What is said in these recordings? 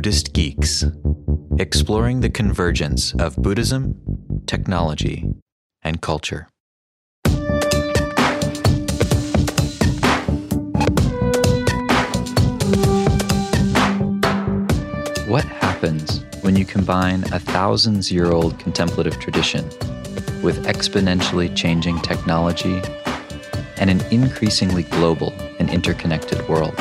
Buddhist Geeks, exploring the convergence of Buddhism, technology, and culture. What happens when you combine a thousands year old contemplative tradition with exponentially changing technology and an increasingly global and interconnected world?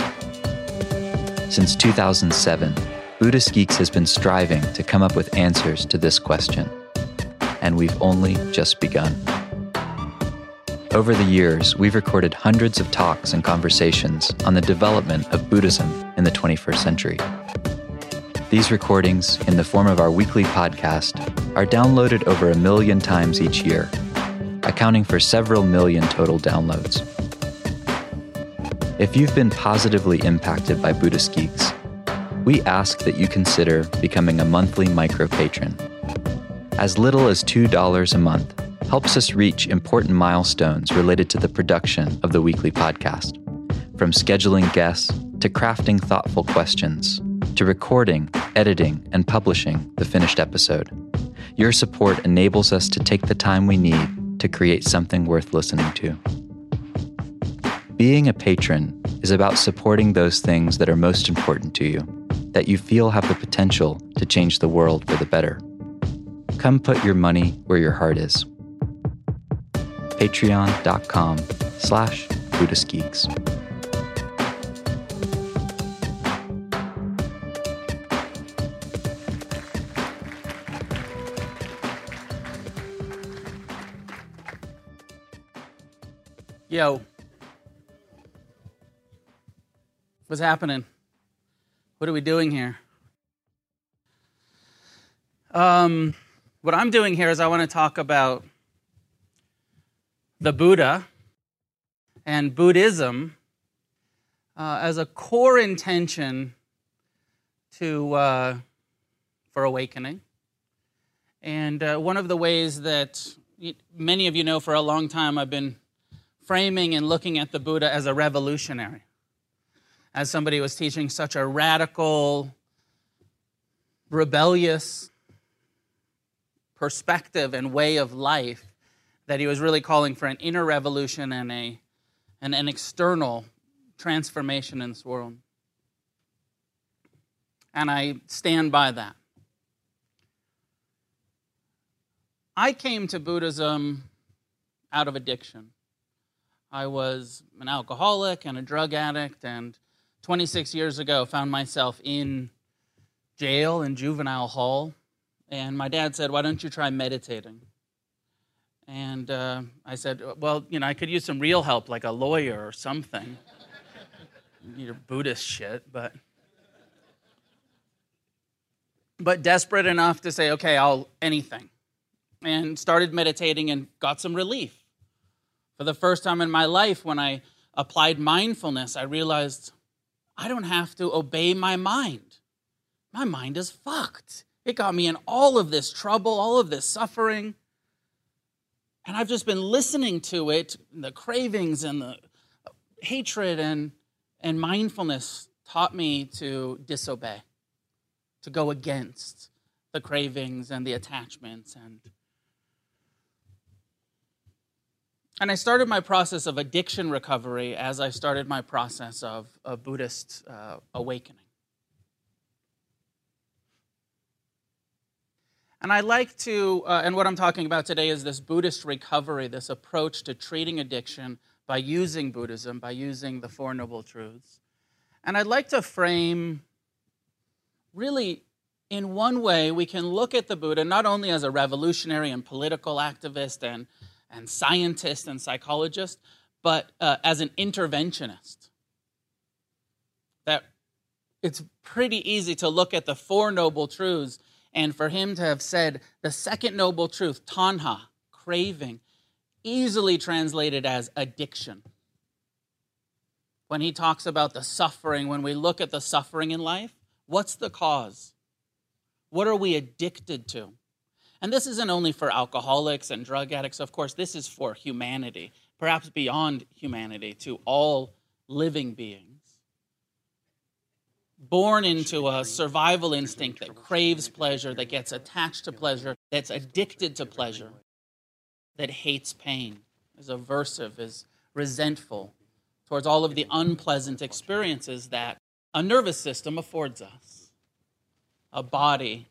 Since 2007, Buddhist Geeks has been striving to come up with answers to this question, and we've only just begun. Over the years, we've recorded hundreds of talks and conversations on the development of Buddhism in the 21st century. These recordings, in the form of our weekly podcast, are downloaded over a million times each year, accounting for several million total downloads. If you've been positively impacted by Buddhist Geeks, we ask that you consider becoming a monthly micro patron. As little as $2 a month helps us reach important milestones related to the production of the weekly podcast, from scheduling guests to crafting thoughtful questions to recording, editing, and publishing the finished episode. Your support enables us to take the time we need to create something worth listening to. Being a patron is about supporting those things that are most important to you, that you feel have the potential to change the world for the better. Come put your money where your heart is. Patreon.com slash Buddhist Geeks. Yo. What's happening? What are we doing here? Um, what I'm doing here is I want to talk about the Buddha and Buddhism uh, as a core intention to uh, for awakening. And uh, one of the ways that many of you know for a long time I've been framing and looking at the Buddha as a revolutionary as somebody was teaching such a radical, rebellious perspective and way of life that he was really calling for an inner revolution and a, and an external transformation in this world. And I stand by that. I came to Buddhism out of addiction. I was an alcoholic and a drug addict and 26 years ago, found myself in jail in juvenile hall. And my dad said, Why don't you try meditating? And uh, I said, Well, you know, I could use some real help, like a lawyer or something. Your Buddhist shit, but. But desperate enough to say, Okay, I'll anything. And started meditating and got some relief. For the first time in my life, when I applied mindfulness, I realized I don't have to obey my mind. My mind is fucked. It got me in all of this trouble, all of this suffering. And I've just been listening to it, the cravings and the hatred and, and mindfulness taught me to disobey, to go against the cravings and the attachments and And I started my process of addiction recovery as I started my process of a Buddhist uh, awakening. And I like to, uh, and what I'm talking about today is this Buddhist recovery, this approach to treating addiction by using Buddhism, by using the Four Noble Truths. And I'd like to frame really, in one way, we can look at the Buddha not only as a revolutionary and political activist and and scientist and psychologist, but uh, as an interventionist. That it's pretty easy to look at the Four Noble Truths and for him to have said the second noble truth, tanha, craving, easily translated as addiction. When he talks about the suffering, when we look at the suffering in life, what's the cause? What are we addicted to? And this isn't only for alcoholics and drug addicts, of course, this is for humanity, perhaps beyond humanity, to all living beings. born into a survival instinct that craves pleasure, that gets attached to pleasure, that's addicted to pleasure, that hates pain, is aversive, is resentful towards all of the unpleasant experiences that a nervous system affords us. A body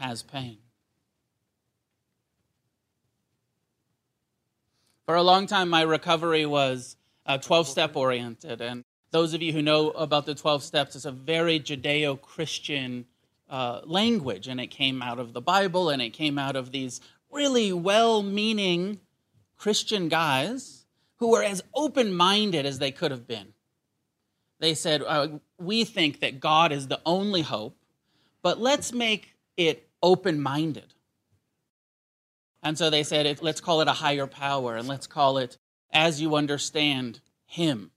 has pain. For a long time, my recovery was 12 step oriented. And those of you who know about the 12 steps, it's a very Judeo Christian uh, language. And it came out of the Bible and it came out of these really well meaning Christian guys who were as open minded as they could have been. They said, uh, We think that God is the only hope, but let's make it open minded. And so they said, let's call it a higher power and let's call it as you understand Him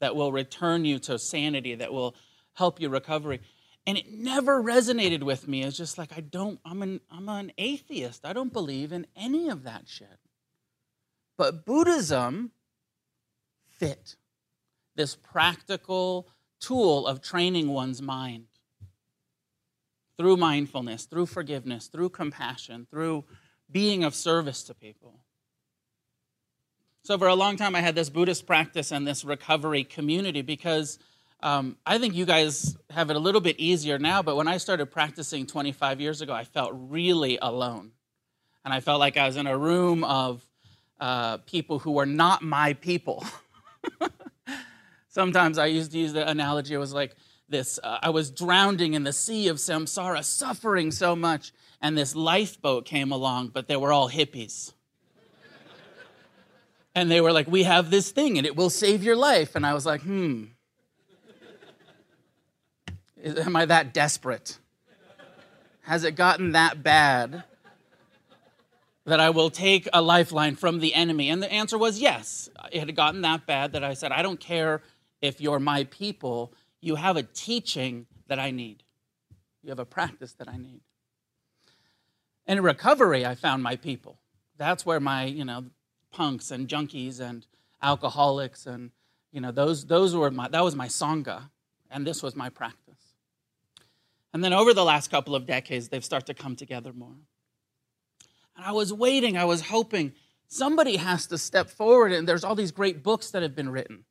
that will return you to sanity, that will help you recovery. And it never resonated with me. It's just like, I don't, I'm an, I'm an atheist. I don't believe in any of that shit. But Buddhism fit this practical tool of training one's mind through mindfulness, through forgiveness, through compassion, through being of service to people. So, for a long time, I had this Buddhist practice and this recovery community because um, I think you guys have it a little bit easier now, but when I started practicing 25 years ago, I felt really alone. And I felt like I was in a room of uh, people who were not my people. Sometimes I used to use the analogy, it was like this uh, I was drowning in the sea of samsara, suffering so much and this lifeboat came along, but they were all hippies. and they were like, We have this thing and it will save your life. And I was like, Hmm. Am I that desperate? Has it gotten that bad that I will take a lifeline from the enemy? And the answer was yes. It had gotten that bad that I said, I don't care if you're my people, you have a teaching that I need, you have a practice that I need. In recovery, I found my people. That's where my, you know, punks and junkies and alcoholics and, you know, those, those were my, that was my Sangha. And this was my practice. And then over the last couple of decades, they've started to come together more. And I was waiting, I was hoping somebody has to step forward. And there's all these great books that have been written.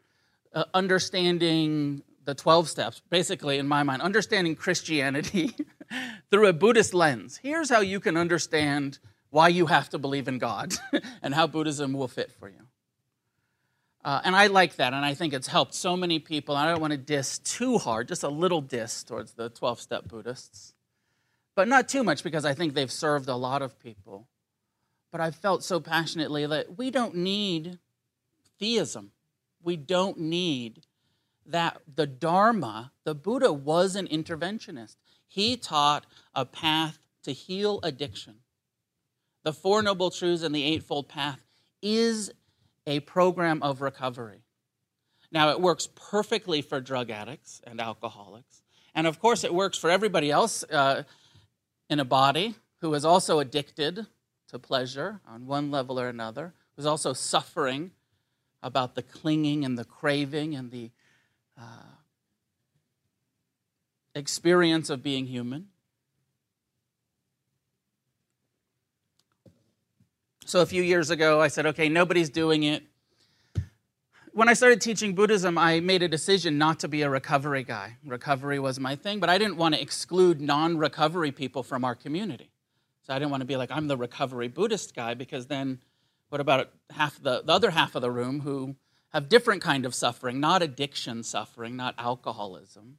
Uh, understanding the 12 steps, basically, in my mind, understanding Christianity through a Buddhist lens. Here's how you can understand why you have to believe in God and how Buddhism will fit for you. Uh, and I like that, and I think it's helped so many people. I don't want to diss too hard, just a little diss towards the 12 step Buddhists, but not too much because I think they've served a lot of people. But I felt so passionately that we don't need theism. We don't need that the Dharma, the Buddha was an interventionist. He taught a path to heal addiction. The Four Noble Truths and the Eightfold Path is a program of recovery. Now, it works perfectly for drug addicts and alcoholics. And of course, it works for everybody else uh, in a body who is also addicted to pleasure on one level or another, who's also suffering about the clinging and the craving and the uh, experience of being human. So a few years ago, I said, okay, nobody's doing it. When I started teaching Buddhism, I made a decision not to be a recovery guy. Recovery was my thing, but I didn't want to exclude non recovery people from our community. So I didn't want to be like, I'm the recovery Buddhist guy, because then what about half the, the other half of the room who have different kind of suffering, not addiction suffering, not alcoholism.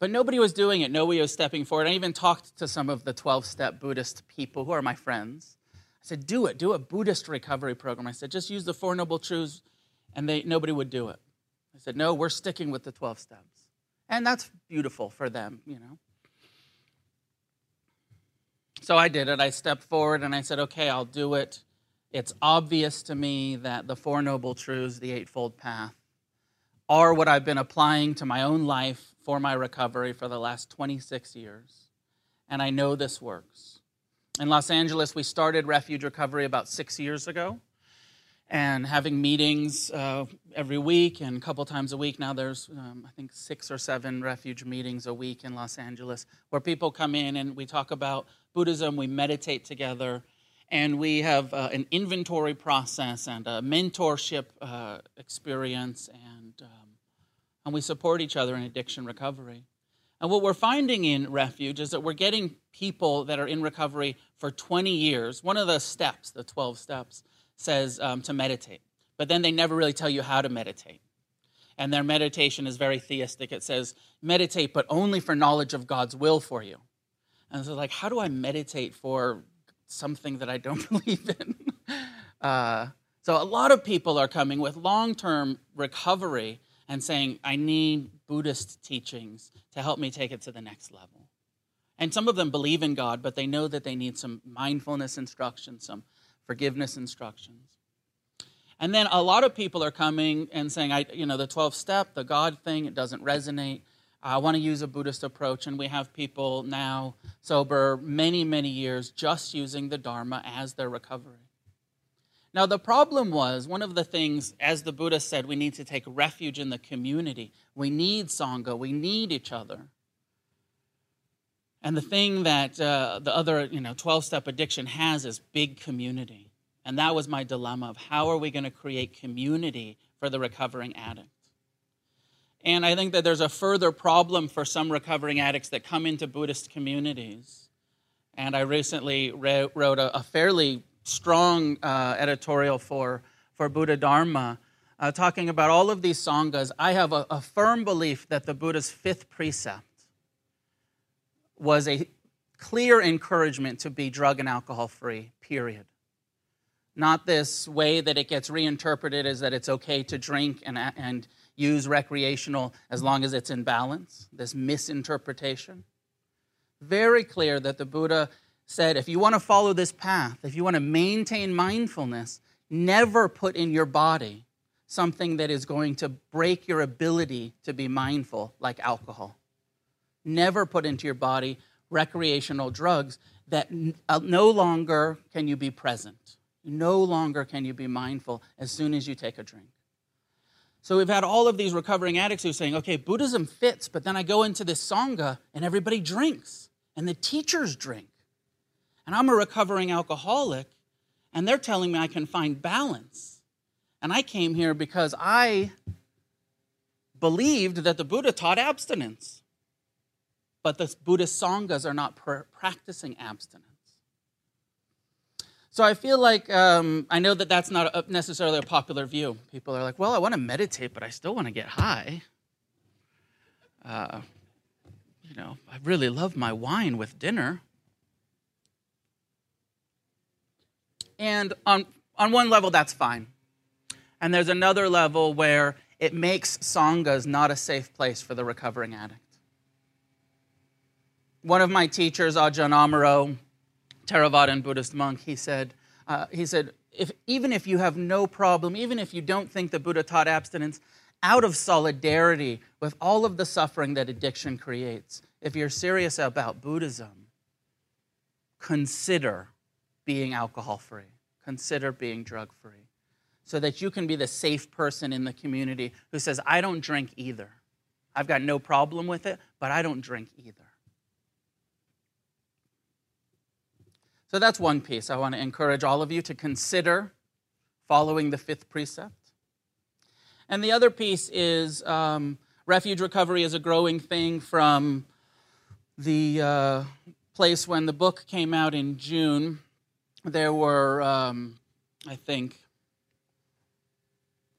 But nobody was doing it. Nobody was stepping forward. I even talked to some of the 12 step Buddhist people who are my friends. I said, do it. Do a Buddhist recovery program. I said, just use the Four Noble Truths. And they, nobody would do it. I said, no, we're sticking with the 12 steps. And that's beautiful for them, you know. So I did it. I stepped forward and I said, okay, I'll do it it's obvious to me that the Four Noble Truths, the Eightfold Path, are what I've been applying to my own life for my recovery for the last 26 years. And I know this works. In Los Angeles, we started Refuge Recovery about six years ago. and having meetings uh, every week and a couple times a week. Now there's, um, I think, six or seven refuge meetings a week in Los Angeles where people come in and we talk about Buddhism, we meditate together, and we have uh, an inventory process and a mentorship uh, experience, and, um, and we support each other in addiction recovery. And what we're finding in refuge is that we're getting people that are in recovery for 20 years. One of the steps, the 12 steps, says um, to meditate, but then they never really tell you how to meditate. And their meditation is very theistic. It says, meditate, but only for knowledge of God's will for you. And so, like, how do I meditate for something that I don't believe in? Uh, so, a lot of people are coming with long term recovery and saying, I need Buddhist teachings to help me take it to the next level. And some of them believe in God, but they know that they need some mindfulness instruction, some forgiveness instructions. And then a lot of people are coming and saying, I, you know, the 12 step, the God thing, it doesn't resonate. I want to use a Buddhist approach. And we have people now sober many, many years just using the Dharma as their recovery. Now, the problem was one of the things, as the Buddha said, we need to take refuge in the community. We need Sangha, we need each other. And the thing that uh, the other, you know, 12 step addiction has is big community. And that was my dilemma of how are we going to create community for the recovering addict? And I think that there's a further problem for some recovering addicts that come into Buddhist communities. And I recently wrote a, a fairly strong uh, editorial for, for Buddha Dharma uh, talking about all of these sanghas. I have a, a firm belief that the Buddha's fifth precept was a clear encouragement to be drug and alcohol free, period. Not this way that it gets reinterpreted as that it's okay to drink and, and use recreational as long as it's in balance, this misinterpretation. Very clear that the Buddha said if you want to follow this path, if you want to maintain mindfulness, never put in your body something that is going to break your ability to be mindful, like alcohol never put into your body recreational drugs that uh, no longer can you be present. No longer can you be mindful as soon as you take a drink. So we've had all of these recovering addicts who are saying, okay, Buddhism fits, but then I go into this Sangha and everybody drinks and the teachers drink. And I'm a recovering alcoholic and they're telling me I can find balance. And I came here because I believed that the Buddha taught abstinence but the Buddhist Sanghas are not pr- practicing abstinence. So I feel like um, I know that that's not a, necessarily a popular view. People are like, well, I want to meditate, but I still want to get high. Uh, you know, I really love my wine with dinner. And on, on one level, that's fine. And there's another level where it makes sanghas not a safe place for the recovering addict. One of my teachers, Ajahn Amaro, Theravadan Buddhist monk, he said, uh, he said, if, even if you have no problem, even if you don't think the Buddha taught abstinence, out of solidarity with all of the suffering that addiction creates, if you're serious about Buddhism, consider being alcohol free, consider being drug free, so that you can be the safe person in the community who says, I don't drink either. I've got no problem with it, but I don't drink either. So that's one piece. I want to encourage all of you to consider following the fifth precept. And the other piece is um, refuge recovery is a growing thing from the uh, place when the book came out in June. There were, um, I think,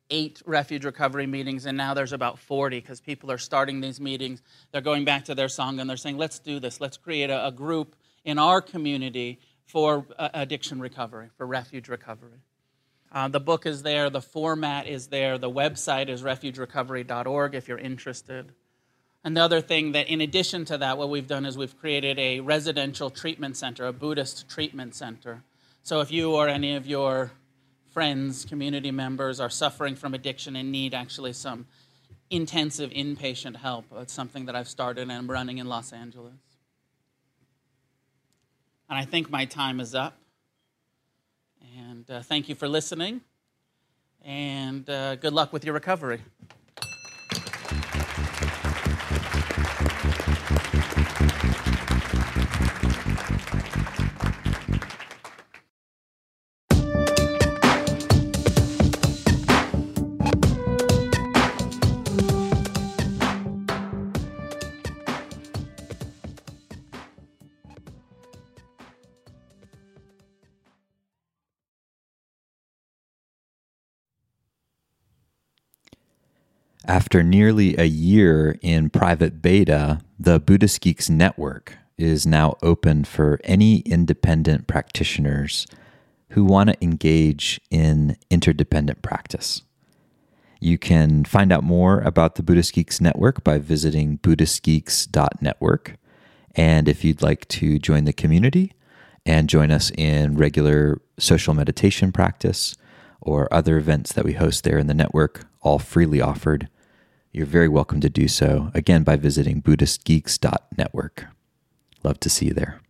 eight refuge recovery meetings, and now there's about 40 because people are starting these meetings. They're going back to their sangha and they're saying, let's do this. Let's create a, a group in our community for uh, addiction recovery, for refuge recovery. Uh, the book is there, the format is there, the website is refugerecovery.org if you're interested. And the other thing that, in addition to that, what we've done is we've created a residential treatment center, a Buddhist treatment center. So if you or any of your friends, community members are suffering from addiction and need actually some intensive inpatient help, it's something that I've started and I'm running in Los Angeles. And I think my time is up. And uh, thank you for listening. And uh, good luck with your recovery. After nearly a year in private beta, the Buddhist Geeks Network is now open for any independent practitioners who want to engage in interdependent practice. You can find out more about the Buddhist Geeks Network by visiting BuddhistGeeks.network. And if you'd like to join the community and join us in regular social meditation practice or other events that we host there in the network, all freely offered, you're very welcome to do so, again, by visiting BuddhistGeeks.network. Love to see you there.